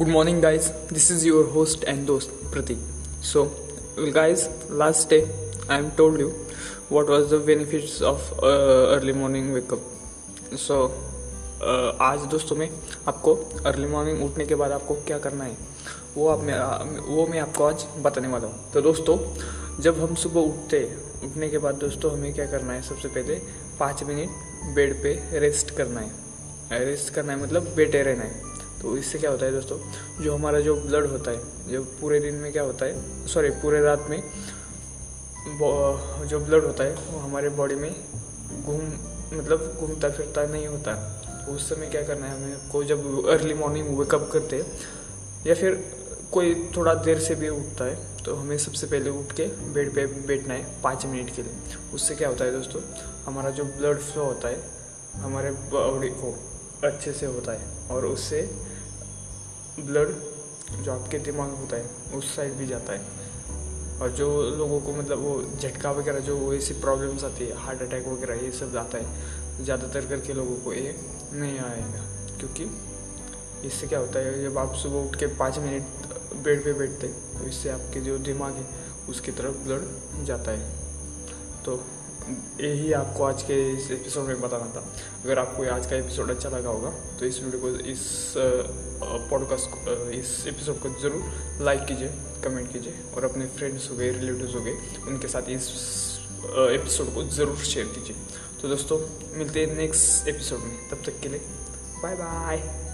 Good morning, guys. This is your and host Pratik. So, well, guys, last day I am told you what was the benefits morning wake up. So, uh, आज दोस्तों में आपको early morning उठने के बाद आपको क्या करना है वो आप मैं वो मैं आपको आज बताने वाला हूँ तो दोस्तों जब हम सुबह उठते उठने के बाद दोस्तों हमें क्या करना है सबसे पहले पाँच मिनट बेड पे रेस्ट करना है रेस्ट करना है मतलब बैठे रहना है तो इससे क्या होता है दोस्तों, जो हमारा जो ब्लड होता है, जो पूरे दिन में क्या होता है सॉरी पूरे रात में जो ब्लड होता है, वो हमारे बॉडी में घूम मतलब घूमता फिरता नहीं होता। तो उस समय क्या करना है हमें, को जब अर्ली मॉर्निंग वेकअप करते हैं, या फिर कोई थोड़ा देर से भी उठता है तो हमें सबसे पहले उठ के बेड पे बैठना है पाँच मिनट के लिए। उससे क्या होता है दोस्तों, हमारा जो ब्लड फ्लो होता है, हमारे बॉडी को अच्छे से होता है और उससे ब्लड जो आपके दिमाग होता है, उस साइड भी जाता है। और जो लोगों को मतलब वो झटका वगैरह, जो ऐसी प्रॉब्लम्स आती है हार्ट अटैक वगैरह, ये सब आता है। ज़्यादातर करके लोगों को ये नहीं आएगा, क्योंकि इससे क्या होता है, जब आप सुबह उठ के पाँच मिनट बेड पे बैठते तो इससे आपके जो दिमाग है, उसकी तरफ़ ब्लड जाता है। तो यही आपको आज के इस एपिसोड में बताना था। अगर आपको आज का एपिसोड अच्छा लगा होगा तो इस वीडियो को इस पॉडकास्ट को इस एपिसोड को ज़रूर लाइक कीजिए कमेंट कीजिए, और अपने फ्रेंड्स हो गए रिलेटिव्स हो गए, उनके साथ इस एपिसोड को ज़रूर शेयर कीजिए। तो दोस्तों, मिलते हैं नेक्स्ट एपिसोड में। तब तक के लिए बाय बाय